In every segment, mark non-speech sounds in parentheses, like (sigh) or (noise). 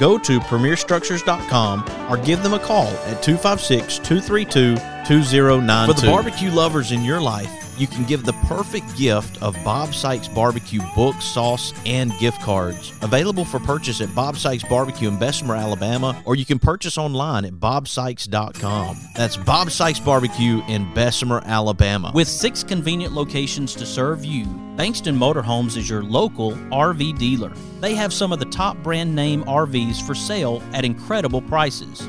go to premierstructures.com or give them a call at 256 232 2092. For the barbecue lovers in your life, you can give the perfect gift of Bob Sykes Barbecue book, sauce, and gift cards. Available for purchase at Bob Sykes Barbecue in Bessemer, Alabama, or you can purchase online at bobsykes.com. That's Bob Sykes Barbecue in Bessemer, Alabama. With six convenient locations to serve you, Bankston Motorhomes is your local RV dealer. They have some of the top brand name RVs for sale at incredible prices.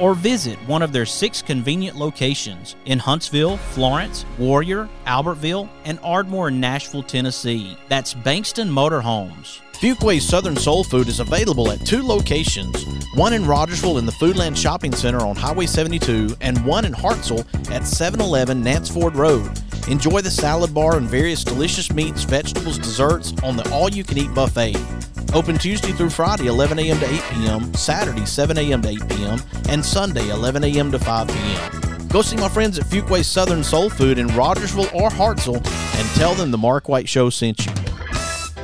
or visit one of their six convenient locations in Huntsville, Florence, Warrior, Albertville, and Ardmore in Nashville, Tennessee. That's Bankston Motorhomes. Fuquay's Southern Soul Food is available at two locations one in Rogersville in the Foodland Shopping Center on Highway 72, and one in Hartselle at 711 Nance Ford Road. Enjoy the salad bar and various delicious meats, vegetables, desserts on the all you can eat buffet. Open Tuesday through Friday, 11 a.m. to 8 p.m., Saturday, 7 a.m. to 8 p.m., and Sunday, 11 a.m. to 5 p.m. Go see my friends at Fuquay's Southern Soul Food in Rogersville or Hartselle and tell them the Mark White Show sent you.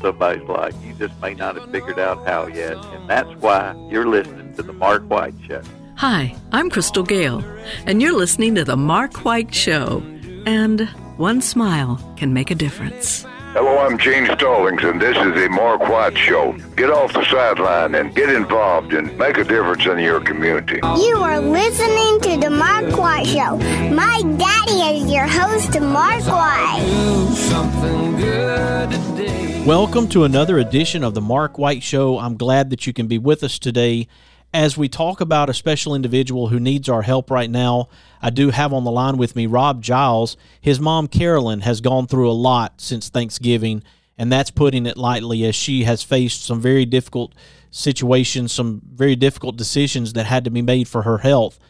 somebody's life. You just may not have figured out how yet. And that's why you're listening to The Mark White Show. Hi, I'm Crystal Gayle, and you're listening to The Mark White Show. And one smile can make a difference. Hello, I'm Gene Stallings, and this is the Mark White Show. Get off the sideline and get involved and make a difference in your community. You are listening to the Mark White Show. My daddy is your host, Mark White. Welcome to another edition of the Mark White Show. I'm glad that you can be with us today as we talk about a special individual who needs our help right now. I do have on the line with me Rob Giles. His mom, Carolyn, has gone through a lot since Thanksgiving, and that's putting it lightly as she has faced some very difficult situations, some very difficult decisions that had to be made for her health.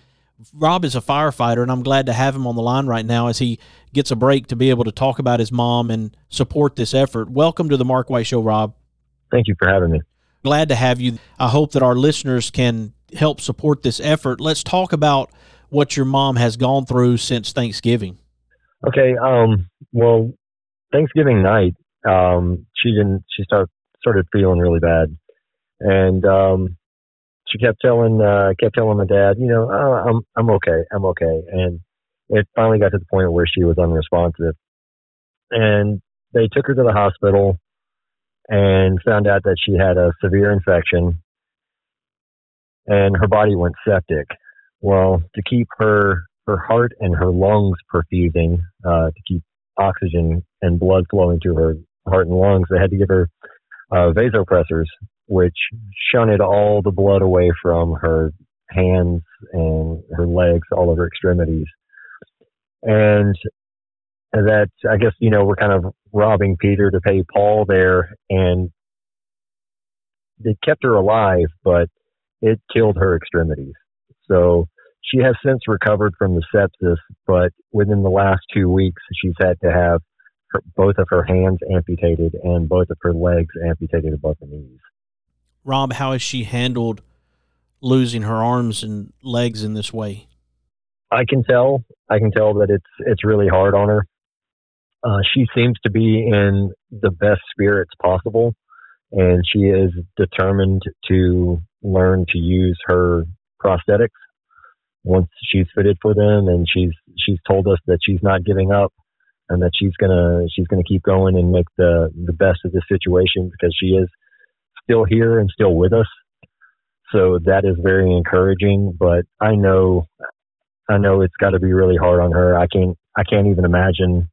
Rob is a firefighter, and I'm glad to have him on the line right now as he gets a break to be able to talk about his mom and support this effort. Welcome to the Mark White Show, Rob. Thank you for having me. Glad to have you. I hope that our listeners can help support this effort. Let's talk about what your mom has gone through since Thanksgiving. Okay. Um. Well, Thanksgiving night, um, she didn't. She started started feeling really bad, and um, she kept telling uh, kept telling my dad, you know, oh, I'm I'm okay, I'm okay, and it finally got to the point where she was unresponsive, and they took her to the hospital and found out that she had a severe infection and her body went septic. Well, to keep her her heart and her lungs perfusing, uh, to keep oxygen and blood flowing to her heart and lungs, they had to give her uh, vasopressors, which shunted all the blood away from her hands and her legs, all of her extremities. And that, I guess, you know, we're kind of robbing Peter to pay Paul there. And they kept her alive, but it killed her extremities. So she has since recovered from the sepsis, but within the last two weeks, she's had to have her, both of her hands amputated and both of her legs amputated above the knees. Rob, how has she handled losing her arms and legs in this way? I can tell. I can tell that it's it's really hard on her. Uh, she seems to be in the best spirits possible, and she is determined to learn to use her prosthetics once she's fitted for them. And she's she's told us that she's not giving up, and that she's gonna she's gonna keep going and make the the best of the situation because she is still here and still with us. So that is very encouraging. But I know I know it's got to be really hard on her. I can't I can't even imagine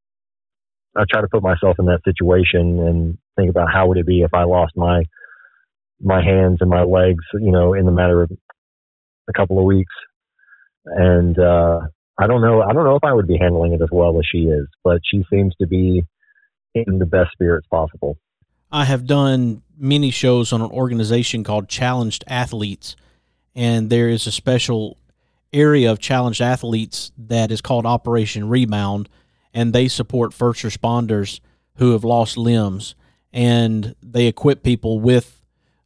I try to put myself in that situation and think about how would it be if I lost my my hands and my legs, you know, in the matter of a couple of weeks. And uh, I don't know. I don't know if I would be handling it as well as she is, but she seems to be in the best spirits possible. I have done many shows on an organization called Challenged Athletes, and there is a special area of challenged athletes that is called Operation Rebound and they support first responders who have lost limbs and they equip people with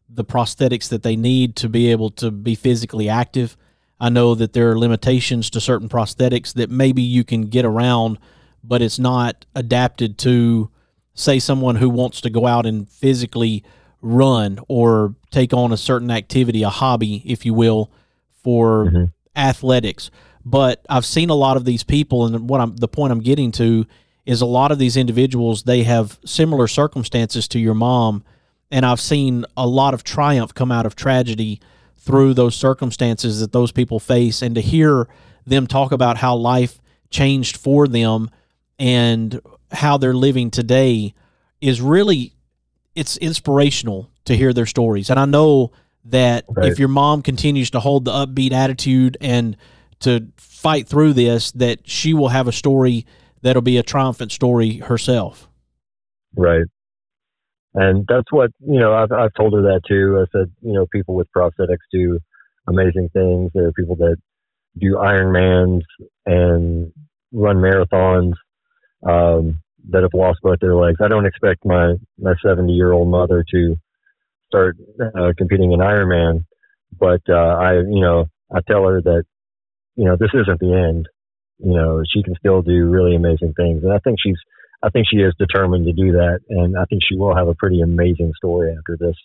the prosthetics that they need to be able to be physically active. I know that there are limitations to certain prosthetics that maybe you can get around, but it's not adapted to, say, someone who wants to go out and physically run or take on a certain activity, a hobby, if you will, for mm-hmm. athletics. But I've seen a lot of these people, and what I'm the point I'm getting to is a lot of these individuals they have similar circumstances to your mom, and I've seen a lot of triumph come out of tragedy through those circumstances that those people face, and to hear them talk about how life changed for them and how they're living today is really it's inspirational to hear their stories and i know that if your mom continues to hold the upbeat attitude and to fight through this that she will have a story that'll be a triumphant story herself. Right. And that's what, you know, I've, I've told her that too. I said, you know, people with prosthetics do amazing things. There are people that do Ironmans and run marathons um, that have lost both their legs. I don't expect my, my 70 year old mother to start uh, competing in Ironman, but uh, I, you know, I tell her that you know, this isn't the end. You know, she can still do really amazing things. And I think she's, I think she is determined to do that. And I think she will have a pretty amazing story after this.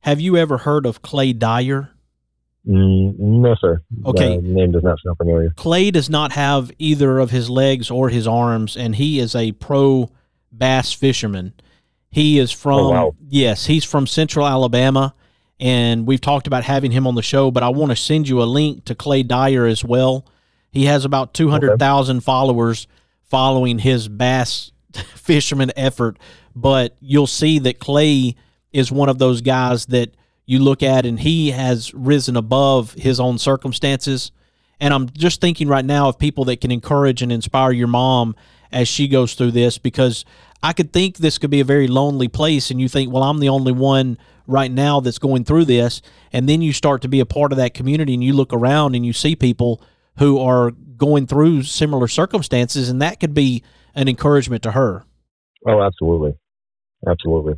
Have you ever heard of Clay Dyer? Mm, no, sir. Okay. The name does not sound familiar. Clay does not have either of his legs or his arms, and he is a pro bass fisherman. He is from, oh, wow. yes, he's from central Alabama and we've talked about having him on the show, but I want to send you a link to Clay Dyer as well. He has about 200,000 okay. followers following his bass (laughs) fisherman effort, but you'll see that Clay is one of those guys that you look at and he has risen above his own circumstances. And I'm just thinking right now of people that can encourage and inspire your mom as she goes through this because I could think this could be a very lonely place and you think, well, I'm the only one right now that's going through this. And then you start to be a part of that community and you look around and you see people who are going through similar circumstances and that could be an encouragement to her. Oh absolutely. Absolutely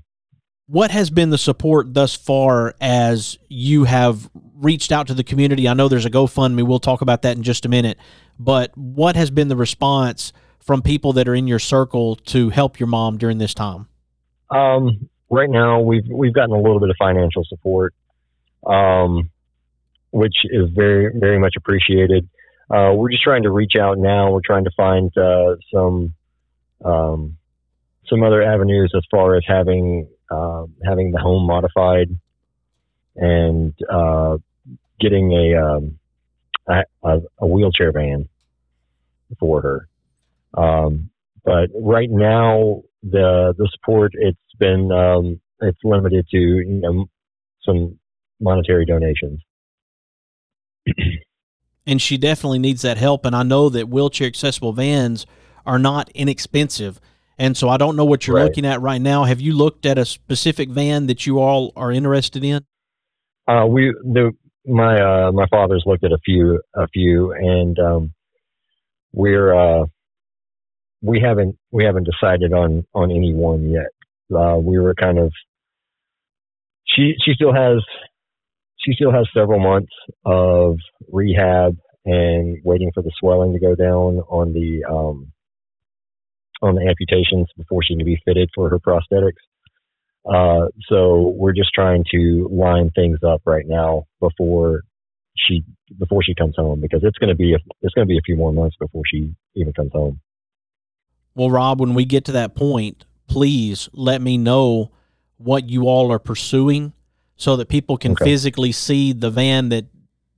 what has been the support thus far as you have reached out to the community i know there's a gofundme we'll talk about that in just a minute but what has been the response from people that are in your circle to help your mom during this time? Um, right now, we've we've gotten a little bit of financial support, um, which is very very much appreciated. Uh, we're just trying to reach out now. We're trying to find uh, some um, some other avenues as far as having uh, having the home modified and uh, getting a, um, a, a wheelchair van for her. Um, but right now, the the support it's been um, it's limited to you know some monetary donations. (clears throat) and she definitely needs that help. And I know that wheelchair accessible vans are not inexpensive. And so I don't know what you're right. looking at right now. Have you looked at a specific van that you all are interested in? Uh, we the my uh, my father's looked at a few a few, and um, we're uh, we haven't we haven't decided on on any one yet. Uh, we were kind of she she still has she still has several months of rehab and waiting for the swelling to go down on the um, on the amputations before she can be fitted for her prosthetics. Uh, so we're just trying to line things up right now before she before she comes home because it's going to be a, it's going to be a few more months before she even comes home. Well, Rob, when we get to that point, please let me know what you all are pursuing so that people can okay. physically see the van that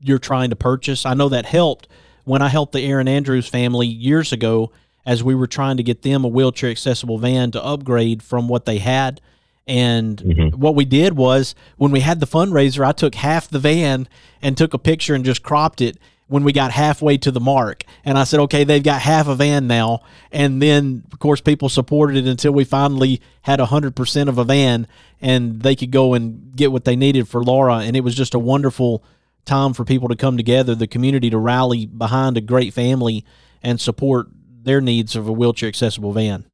you're trying to purchase. I know that helped when I helped the Aaron Andrews family years ago as we were trying to get them a wheelchair accessible van to upgrade from what they had. And mm-hmm. what we did was when we had the fundraiser, I took half the van and took a picture and just cropped it when we got halfway to the mark. And I said, okay, they've got half a van now. And then, of course, people supported it until we finally had 100% of a van and they could go and get what they needed for Laura. And it was just a wonderful time for people to come together, the community to rally behind a great family and support their needs of a wheelchair accessible van.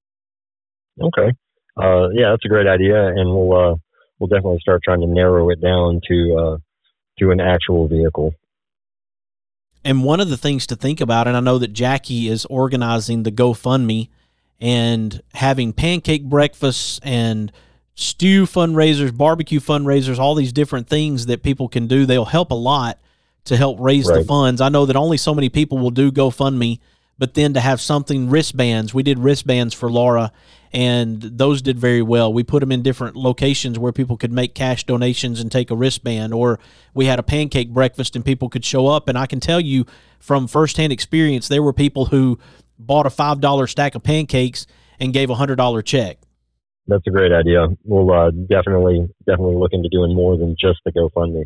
Okay. Uh, yeah, that's a great idea. And we'll, uh, we'll definitely start trying to narrow it down to, uh, to an actual vehicle. And one of the things to think about, and I know that Jackie is organizing the GoFundMe and having pancake breakfasts and stew fundraisers, barbecue fundraisers, all these different things that people can do. They'll help a lot to help raise right. the funds. I know that only so many people will do GoFundMe, but then to have something wristbands, we did wristbands for Laura, and those did very well. We put them in different locations where people could make cash donations and take a wristband, or we had a pancake breakfast and people could show up. And I can tell you from firsthand experience, there were people who bought a five dollar stack of pancakes and gave a hundred dollar check. That's a great idea. We'll uh, definitely definitely look into doing more than just the GoFundMe.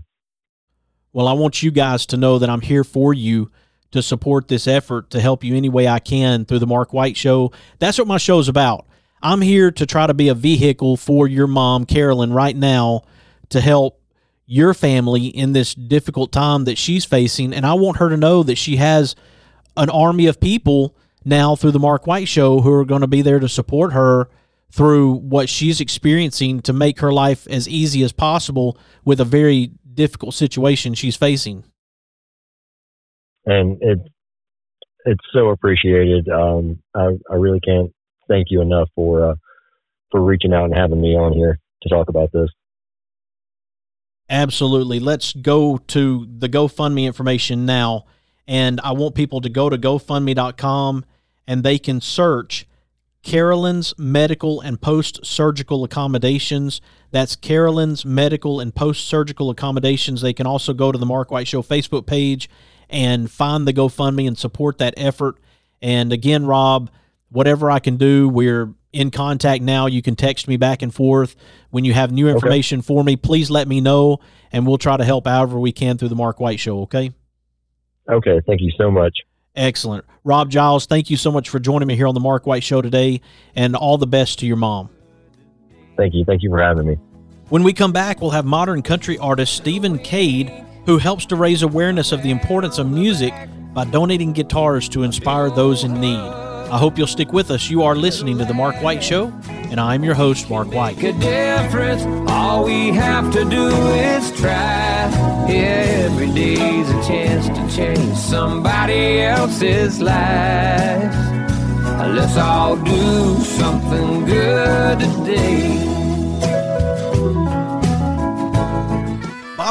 Well, I want you guys to know that I'm here for you to support this effort to help you any way I can through the Mark White Show. That's what my show's about. I'm here to try to be a vehicle for your mom, Carolyn, right now to help your family in this difficult time that she's facing. And I want her to know that she has an army of people now through the Mark White Show who are going to be there to support her through what she's experiencing to make her life as easy as possible with a very difficult situation she's facing. And it it's so appreciated. Um, I I really can't thank you enough for uh, for reaching out and having me on here to talk about this. Absolutely. Let's go to the GoFundMe information now. And I want people to go to GoFundMe.com and they can search Carolyn's Medical and Post Surgical Accommodations. That's Carolyn's Medical and Post Surgical Accommodations. They can also go to the Mark White Show Facebook page and find the GoFundMe and support that effort. And again, Rob, whatever I can do, we're in contact now. You can text me back and forth. When you have new information okay. for me, please let me know, and we'll try to help however we can through the Mark White Show, okay? Okay. Thank you so much. Excellent. Rob Giles, thank you so much for joining me here on the Mark White Show today, and all the best to your mom. Thank you. Thank you for having me. When we come back, we'll have modern country artist Steven Cade, who helps to raise awareness of the importance of music by donating guitars to inspire those in need. I hope you'll stick with us. You are listening to The Mark White Show, and I'm your host, Mark White. A difference. All we have to do is try. Every day's a chance to change somebody else's life. Let's all do something good today.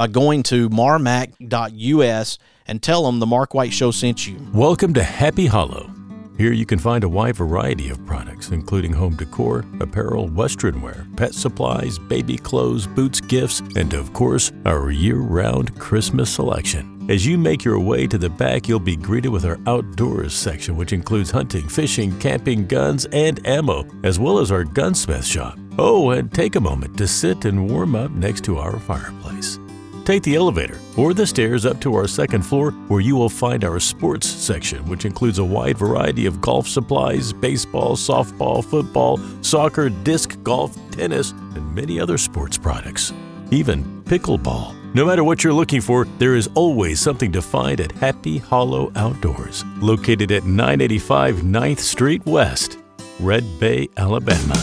by going to marmac.us and tell them the Mark White Show sent you. Welcome to Happy Hollow. Here you can find a wide variety of products, including home decor, apparel, western wear, pet supplies, baby clothes, boots, gifts, and of course, our year round Christmas selection. As you make your way to the back, you'll be greeted with our outdoors section, which includes hunting, fishing, camping, guns, and ammo, as well as our gunsmith shop. Oh, and take a moment to sit and warm up next to our fireplace. Take the elevator or the stairs up to our second floor where you will find our sports section, which includes a wide variety of golf supplies, baseball, softball, football, soccer, disc golf, tennis, and many other sports products. Even pickleball. No matter what you're looking for, there is always something to find at Happy Hollow Outdoors, located at 985 9th Street West, Red Bay, Alabama.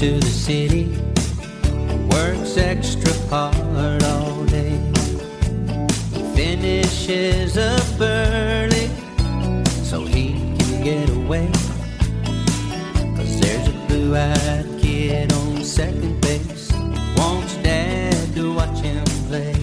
Into the city, works extra hard all day, finishes up early so he can get away. Cause there's a blue eyed kid on second base, wants dad to watch him play.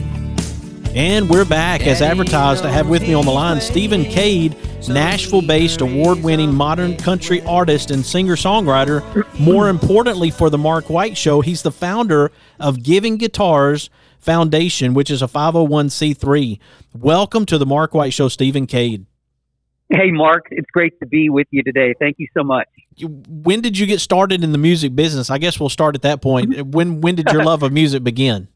And we're back as advertised. I have with me on the line Steven Cade, Nashville based award winning modern country artist and singer songwriter. More importantly, for the Mark White Show, he's the founder of Giving Guitars Foundation, which is a 501c3. Welcome to the Mark White Show, Steven Cade. Hey, Mark, it's great to be with you today. Thank you so much. When did you get started in the music business? I guess we'll start at that point. When when did your (laughs) love of music begin?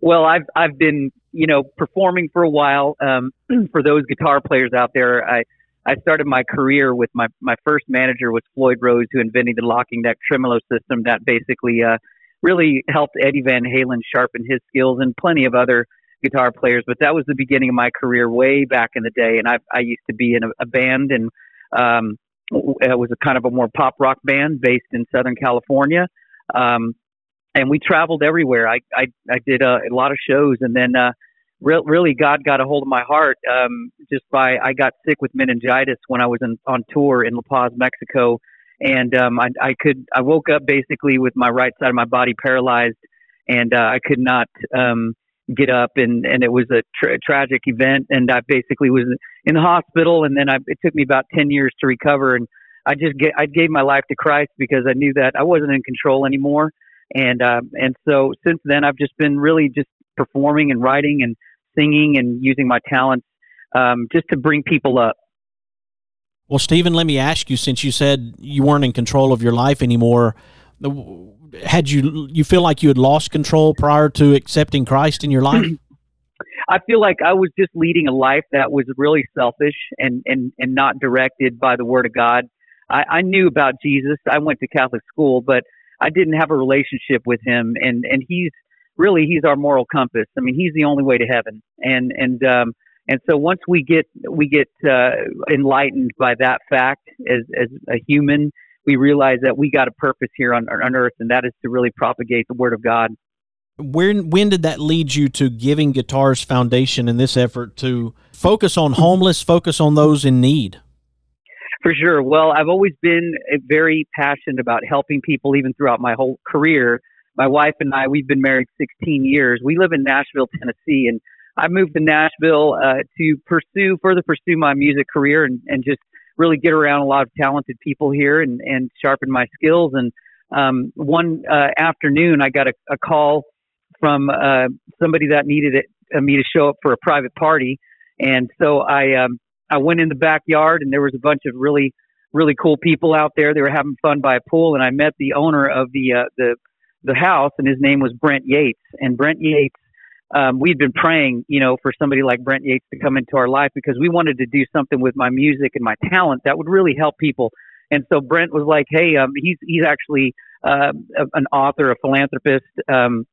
Well, I've I've been you know performing for a while. Um, (clears throat) for those guitar players out there, I I started my career with my my first manager was Floyd Rose, who invented the locking neck tremolo system that basically uh, really helped Eddie Van Halen sharpen his skills and plenty of other guitar players. But that was the beginning of my career way back in the day, and I I used to be in a, a band and um, it was a kind of a more pop rock band based in Southern California. Um, and we traveled everywhere. I I, I did a, a lot of shows, and then uh, re- really God got a hold of my heart um, just by I got sick with meningitis when I was in, on tour in La Paz, Mexico, and um, I, I could I woke up basically with my right side of my body paralyzed, and uh, I could not um, get up, and and it was a tra- tragic event, and I basically was in the hospital, and then I, it took me about ten years to recover, and I just get I gave my life to Christ because I knew that I wasn't in control anymore and uh, and so since then I've just been really just performing and writing and singing and using my talents um, just to bring people up. Well, Steven, let me ask you since you said you weren't in control of your life anymore, had you you feel like you had lost control prior to accepting Christ in your life? (clears throat) I feel like I was just leading a life that was really selfish and and and not directed by the Word of God. I, I knew about Jesus. I went to Catholic school, but I didn't have a relationship with him. And and he's really he's our moral compass. I mean, he's the only way to heaven. And and um, and so once we get we get uh, enlightened by that fact as as a human, we realize that we got a purpose here on on earth, and that is to really propagate the Word of God. When when did that lead you to giving Guitars Foundation in this effort to focus on homeless, focus on those in need? For sure. Well, I've always been uh, very passionate about helping people, even throughout my whole career. My wife and I, we've been married 16 years. We live in Nashville, Tennessee, and I moved to Nashville uh, to pursue further pursue my music career and, and just really get around a lot of talented people here and, and sharpen my skills. And um, one uh, afternoon, I got a, a call from uh, somebody that needed it, uh, me to show up for a private party, and so I um, I went in the backyard and there was a bunch of really really cool people out there. They were having fun by a pool, and I met the owner of the uh, the the house, and his name was Brent Yates. And Brent Yates, um, we'd been praying, you know, for somebody like Brent Yates to come into our life because we wanted to do something with my music and my talent that would really help people. And so Brent was like, "Hey, um, he's he's actually uh, an author, a philanthropist. Um,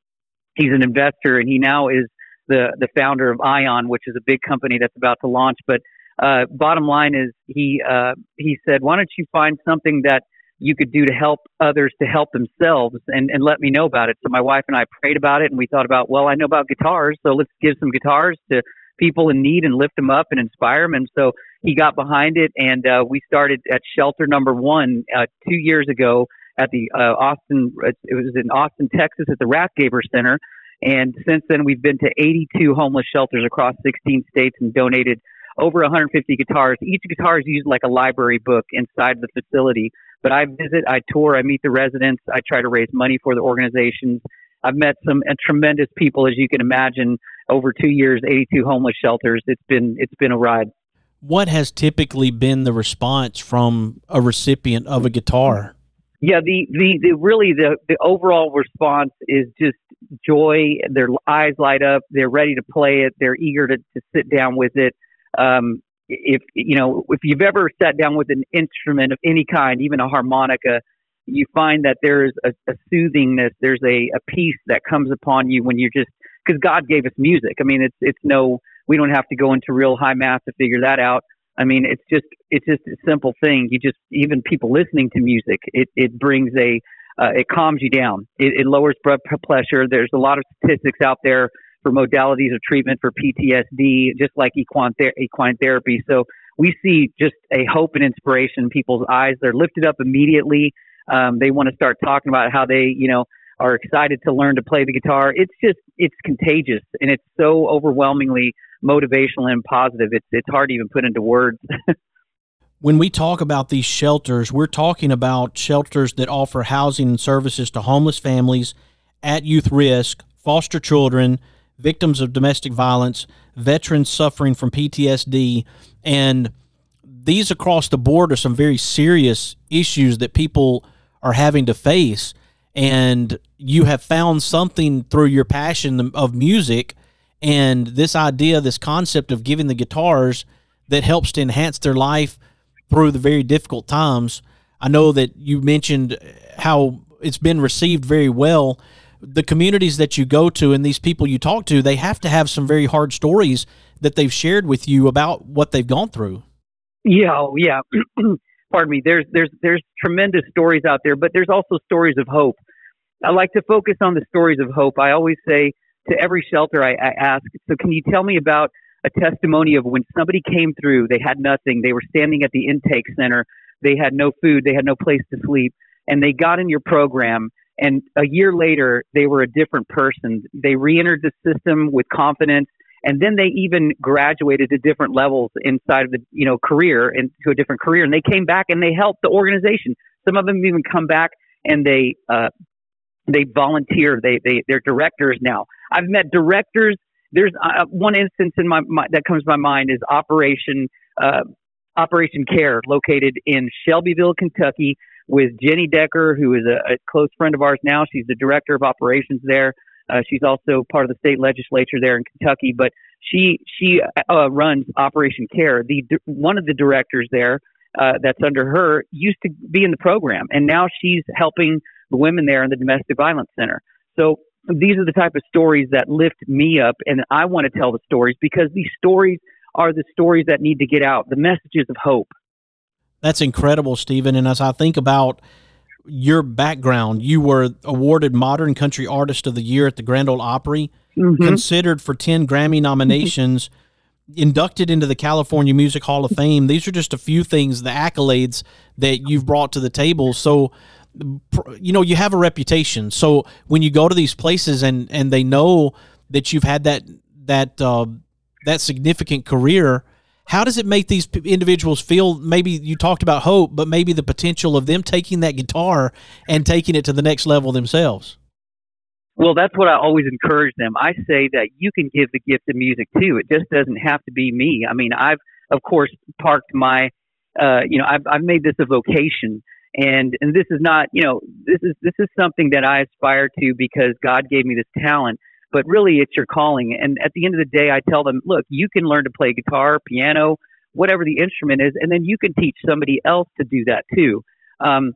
he's an investor, and he now is the the founder of Ion, which is a big company that's about to launch. But uh, bottom line is, he uh, he said, "Why don't you find something that you could do to help others to help themselves and, and let me know about it. So my wife and I prayed about it and we thought about, well, I know about guitars, so let's give some guitars to people in need and lift them up and inspire them. And so he got behind it and uh, we started at shelter number one uh, two years ago at the uh, Austin, it was in Austin, Texas at the Rathgeber Center. And since then, we've been to 82 homeless shelters across 16 states and donated over 150 guitars. Each guitar is used like a library book inside the facility. But I visit, I tour, I meet the residents, I try to raise money for the organizations. I've met some uh, tremendous people, as you can imagine, over two years, 82 homeless shelters. It's been it's been a ride. What has typically been the response from a recipient of a guitar? Yeah, the, the, the really the, the overall response is just joy. Their eyes light up. They're ready to play it. They're eager to, to sit down with it. Um, if you know if you've ever sat down with an instrument of any kind, even a harmonica, you find that there's a, a soothingness, there's a, a peace that comes upon you when you're just because God gave us music. I mean, it's it's no we don't have to go into real high math to figure that out. I mean, it's just it's just a simple thing. You just even people listening to music, it it brings a uh, it calms you down. It, it lowers blood pressure. There's a lot of statistics out there for modalities of treatment for PTSD, just like equine, ther- equine therapy. So we see just a hope and inspiration in people's eyes. They're lifted up immediately. Um, they want to start talking about how they, you know, are excited to learn to play the guitar. It's just, it's contagious and it's so overwhelmingly motivational and positive. It's, it's hard to even put into words. (laughs) when we talk about these shelters, we're talking about shelters that offer housing and services to homeless families at youth risk, foster children, victims of domestic violence, veterans suffering from PTSD, and these across the board are some very serious issues that people are having to face. And you have found something through your passion of music and this idea, this concept of giving the guitars that helps to enhance their life through the very difficult times. I know that you mentioned how it's been received very well the communities that you go to and these people you talk to, they have to have some very hard stories that they've shared with you about what they've gone through. Yeah, oh, yeah. (clears throat) Pardon me. There's there's there's tremendous stories out there, but there's also stories of hope. I like to focus on the stories of hope. I always say to every shelter I, I ask, so can you tell me about a testimony of when somebody came through, they had nothing, they were standing at the intake center, they had no food, they had no place to sleep, and they got in your program and a year later, they were a different person. They re-entered the system with confidence, and then they even graduated to different levels inside of the you know career into a different career. And they came back and they helped the organization. Some of them even come back and they uh, they volunteer. They they they're directors now. I've met directors. There's uh, one instance in my, my, that comes to my mind is Operation uh, Operation Care, located in Shelbyville, Kentucky with Jenny Decker, who is a, a close friend of ours now. She's the director of operations there. Uh, she's also part of the state legislature there in Kentucky. But She she uh, runs Operation Care. The one of the directors there uh, that's under her used to be in the program, and now she's helping the women there in the domestic violence center. So these are the type of stories that lift me up, and I want to tell the stories because these stories are the stories that need to get out, the messages of hope. That's incredible, Steven. And as I think about your background, you were awarded Modern Country Artist of the Year at the Grand Ole Opry, mm-hmm. considered for 10 Grammy nominations, (laughs) inducted into the California Music Hall of Fame. These are just a few things, the accolades that you've brought to the table. So, you know, you have a reputation. So when you go to these places and and they know that you've had that that uh, that significant career, how does it make these individuals feel? Maybe you talked about hope, but maybe the potential of them taking that guitar and taking it to the next level themselves. Well, that's what I always encourage them. I say that you can give the gift of music too. It just doesn't have to be me. I mean, I've of course parked my, uh, you know, I've I've made this a vocation, and and this is not, you know, this is this is something that I aspire to because God gave me this talent but really it's your calling. And at the end of the day, I tell them, look, you can learn to play guitar, piano, whatever the instrument is, and then you can teach somebody else to do that too. Um,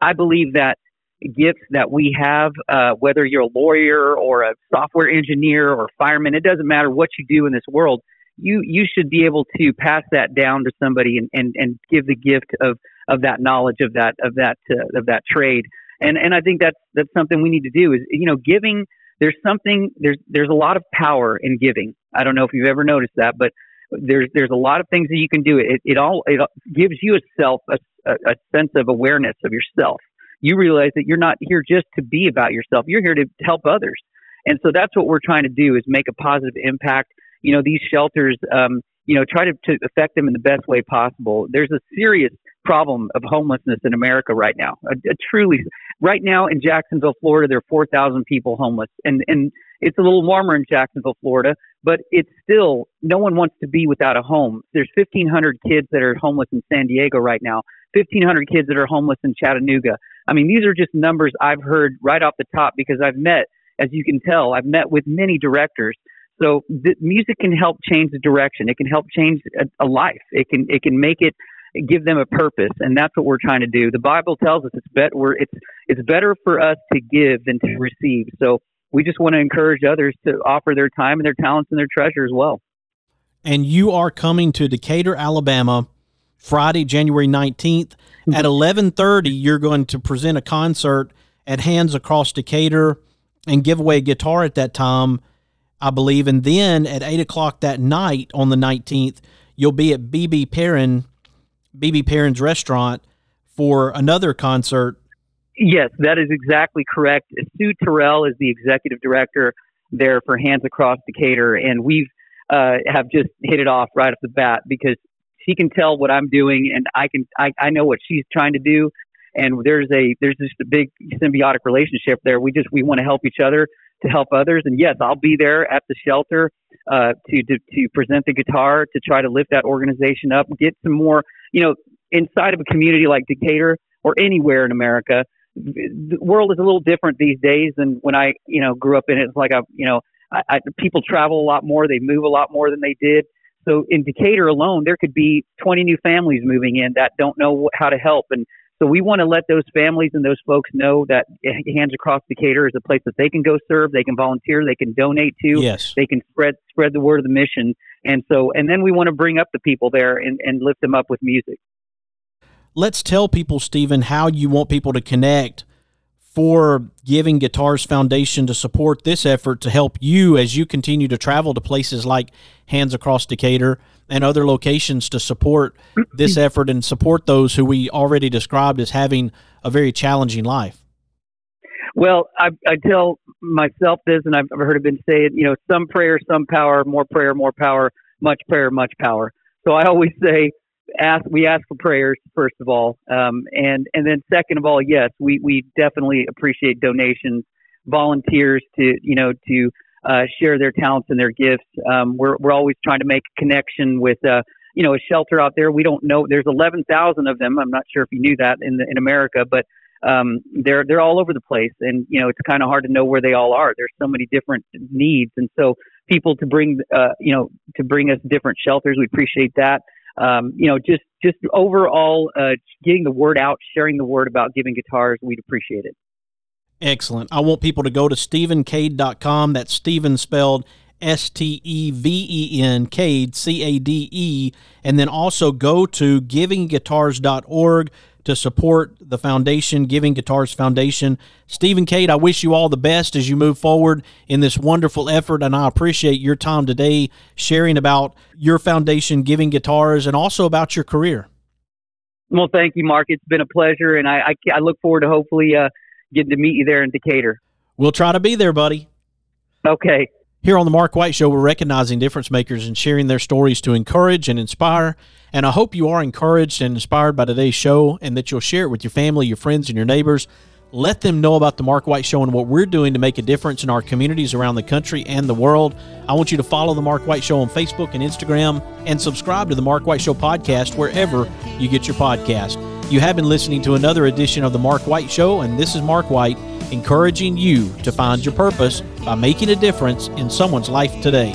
I believe that gifts that we have, uh, whether you're a lawyer or a software engineer or fireman, it doesn't matter what you do in this world. You you should be able to pass that down to somebody and, and, and give the gift of, of that knowledge of that of that uh, of that trade. And and I think that's that's something we need to do is you know giving there's something there's there's a lot of power in giving. I don't know if you've ever noticed that, but there's there's a lot of things that you can do. It it all it gives you a self a, a sense of awareness of yourself. You realize that you're not here just to be about yourself. You're here to help others, and so that's what we're trying to do is make a positive impact. You know, these shelters, um, you know, try to, to affect them in the best way possible. There's a serious problem of homelessness in America right now. A, a truly, right now in Jacksonville, Florida, there are 4,000 people homeless, and and it's a little warmer in Jacksonville, Florida, but it's still no one wants to be without a home. There's 1,500 kids that are homeless in San Diego right now. 1,500 kids that are homeless in Chattanooga. I mean, these are just numbers I've heard right off the top because I've met, as you can tell, I've met with many directors. So the music can help change the direction. It can help change a, a life. It can it can make it give them a purpose, and that's what we're trying to do. The Bible tells us it's bet we're it's it's better for us to give than to receive. So we just want to encourage others to offer their time and their talents and their treasure as well. And you are coming to Decatur, Alabama, Friday, January nineteenth at mm-hmm. eleven thirty. You're going to present a concert at Hands Across Decatur and give away a guitar at that time, I believe. And then at eight o'clock that night on the nineteenth, you'll be at BB Perrin BB Perrin's restaurant for another concert. Yes, that is exactly correct. Sue Terrell is the executive director there for Hands Across Decatur, and we've uh, have just hit it off right off the bat because she can tell what I'm doing, and I can I, I know what she's trying to do, and there's a there's just a big symbiotic relationship there. We just we want to help each other to help others, and yes, I'll be there at the shelter uh, to, to to present the guitar to try to lift that organization up, get some more you know, inside of a community like Decatur or anywhere in America, the world is a little different these days than when I, you know, grew up in it. It's like I, you know, I, I, people travel a lot more, they move a lot more than they did. So in Decatur alone, there could be 20 new families moving in that don't know how to help. And so we want to let those families and those folks know that (laughs) Hands Across Decatur is a place that they can go serve, they can volunteer, they can donate to, yes. they can spread spread the word of the mission. And so, and then we want to bring up the people there and, and lift them up with music. Let's tell people, Steven, how you want people to connect for giving Guitars Foundation to support this effort to help you as you continue to travel to places like Hands Across Decatur and other locations to support this (clears throat) effort and support those who we already described as having a very challenging life. Well, I, I tell myself this, and I've heard it been said, you know, some prayer, some power, more prayer, more power, much prayer, much power. So I always say, ask. We ask for prayers first of all, um, and and then second of all, yes, we we definitely appreciate donations, volunteers to you know to uh, share their talents and their gifts. Um, we're we're always trying to make a connection with. Uh, you know, a shelter out there. We don't know. There's 11,000 of them. I'm not sure if you knew that in the, in America, but um, they're they're all over the place, and you know it's kind of hard to know where they all are. There's so many different needs, and so people to bring, uh, you know, to bring us different shelters. We appreciate that. Um, you know, just just overall uh, getting the word out, sharing the word about giving guitars. We'd appreciate it. Excellent. I want people to go to StevenCade.com. That's Steven spelled S T E V E N, Cade, C A D E, and then also go to givingguitars.org to support the foundation, Giving Guitars Foundation. Steven Cade, I wish you all the best as you move forward in this wonderful effort, and I appreciate your time today sharing about your foundation, Giving Guitars, and also about your career. Well, thank you, Mark. It's been a pleasure, and I, I, I look forward to hopefully uh, getting to meet you there in Decatur. We'll try to be there, buddy. Okay. Here on the Mark White Show, we're recognizing difference makers and sharing their stories to encourage and inspire. And I hope you are encouraged and inspired by today's show and that you'll share it with your family, your friends, and your neighbors. Let them know about the Mark White Show and what we're doing to make a difference in our communities around the country and the world. I want you to follow the Mark White Show on Facebook and Instagram and subscribe to the Mark White Show podcast wherever you get your podcast. You have been listening to another edition of the Mark White Show, and this is Mark White encouraging you to find your purpose by making a difference in someone's life today.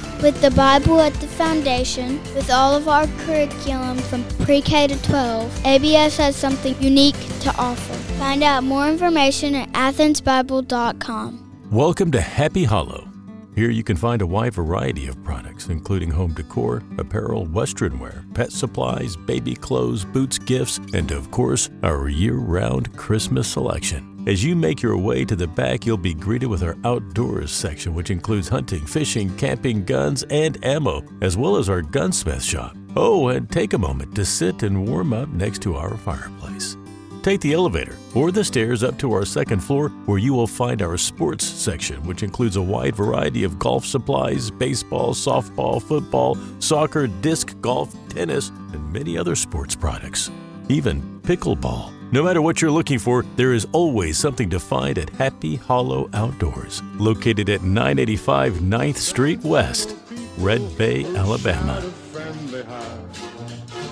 With the Bible at the foundation, with all of our curriculum from pre K to 12, ABS has something unique to offer. Find out more information at athensbible.com. Welcome to Happy Hollow. Here you can find a wide variety of products, including home decor, apparel, western wear, pet supplies, baby clothes, boots, gifts, and of course, our year round Christmas selection. As you make your way to the back, you'll be greeted with our outdoors section, which includes hunting, fishing, camping, guns, and ammo, as well as our gunsmith shop. Oh, and take a moment to sit and warm up next to our fireplace. Take the elevator or the stairs up to our second floor where you will find our sports section, which includes a wide variety of golf supplies, baseball, softball, football, soccer, disc golf, tennis, and many other sports products. Even pickleball. No matter what you're looking for, there is always something to find at Happy Hollow Outdoors, located at 985 9th Street West, Red Bay, Alabama.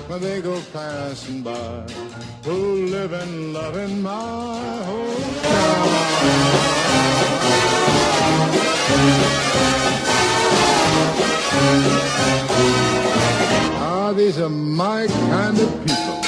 when they go passing by who live and love in my hometown. Ah, these are my kind of people.